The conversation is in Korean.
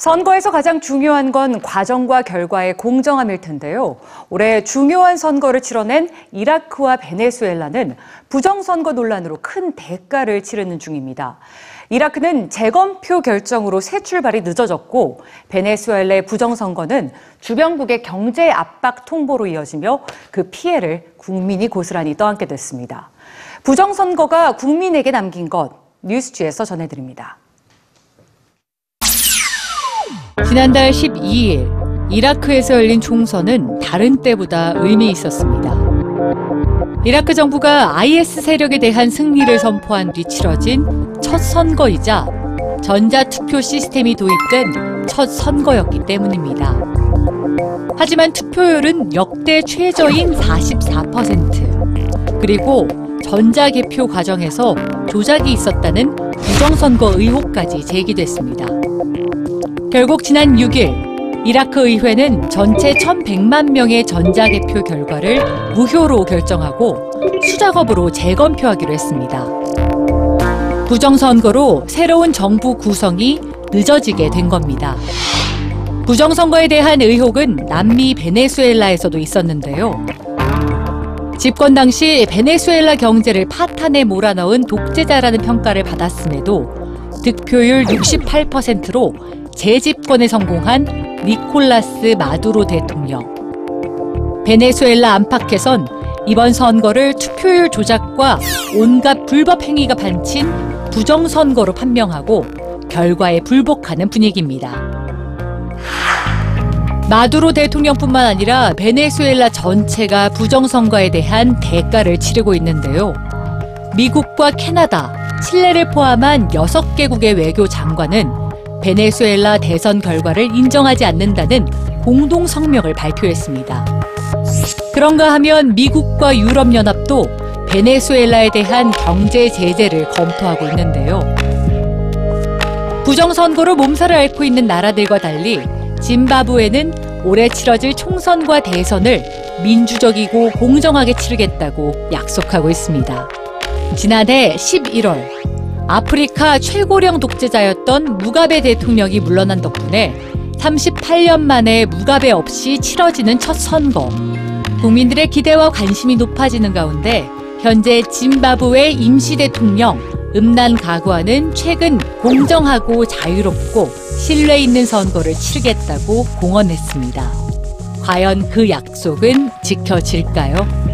선거에서 가장 중요한 건 과정과 결과의 공정함일 텐데요. 올해 중요한 선거를 치러낸 이라크와 베네수엘라는 부정선거 논란으로 큰 대가를 치르는 중입니다. 이라크는 재검표 결정으로 새 출발이 늦어졌고 베네수엘라의 부정선거는 주변국의 경제 압박 통보로 이어지며 그 피해를 국민이 고스란히 떠안게 됐습니다. 부정선거가 국민에게 남긴 것 뉴스지에서 전해드립니다. 지난달 12일 이라크에서 열린 총선은 다른 때보다 의미 있었습니다. 이라크 정부가 IS 세력에 대한 승리를 선포한 뒤 치러진 첫 선거이자 전자투표 시스템이 도입된 첫 선거였기 때문입니다. 하지만 투표율은 역대 최저인 44%. 그리고 전자개표 과정에서 조작이 있었다는 부정선거 의혹까지 제기됐습니다. 결국 지난 6일 이라크 의회는 전체 1,100만 명의 전자개표 결과를 무효로 결정하고 수작업으로 재검표하기로 했습니다. 부정선거로 새로운 정부 구성이 늦어지게 된 겁니다. 부정선거에 대한 의혹은 남미 베네수엘라에서도 있었는데요. 집권 당시 베네수엘라 경제를 파탄에 몰아넣은 독재자라는 평가를 받았음에도 득표율 68%로 재집권에 성공한 니콜라스 마두로 대통령. 베네수엘라 안팎에선 이번 선거를 투표율 조작과 온갖 불법 행위가 반친 부정선거로 판명하고 결과에 불복하는 분위기입니다. 마두로 대통령뿐만 아니라 베네수엘라 전체가 부정선거에 대한 대가를 치르고 있는데요. 미국과 캐나다, 칠레를 포함한 6개국의 외교 장관은 베네수엘라 대선 결과를 인정하지 않는다는 공동 성명을 발표했습니다. 그런가 하면 미국과 유럽연합도 베네수엘라에 대한 경제 제재를 검토하고 있는데요. 부정선거로 몸살을 앓고 있는 나라들과 달리 짐바브웨는 올해 치러질 총선과 대선을 민주적이고 공정하게 치르겠다고 약속하고 있습니다. 지난해 11월 아프리카 최고령 독재자였던 무가베 대통령이 물러난 덕분에 38년 만에 무가베 없이 치러지는 첫 선거. 국민들의 기대와 관심이 높아지는 가운데 현재 짐바브웨 임시 대통령 음란 가구와는 최근 공정하고 자유롭고 신뢰 있는 선거를 치르겠다고 공언했습니다. 과연 그 약속은 지켜질까요?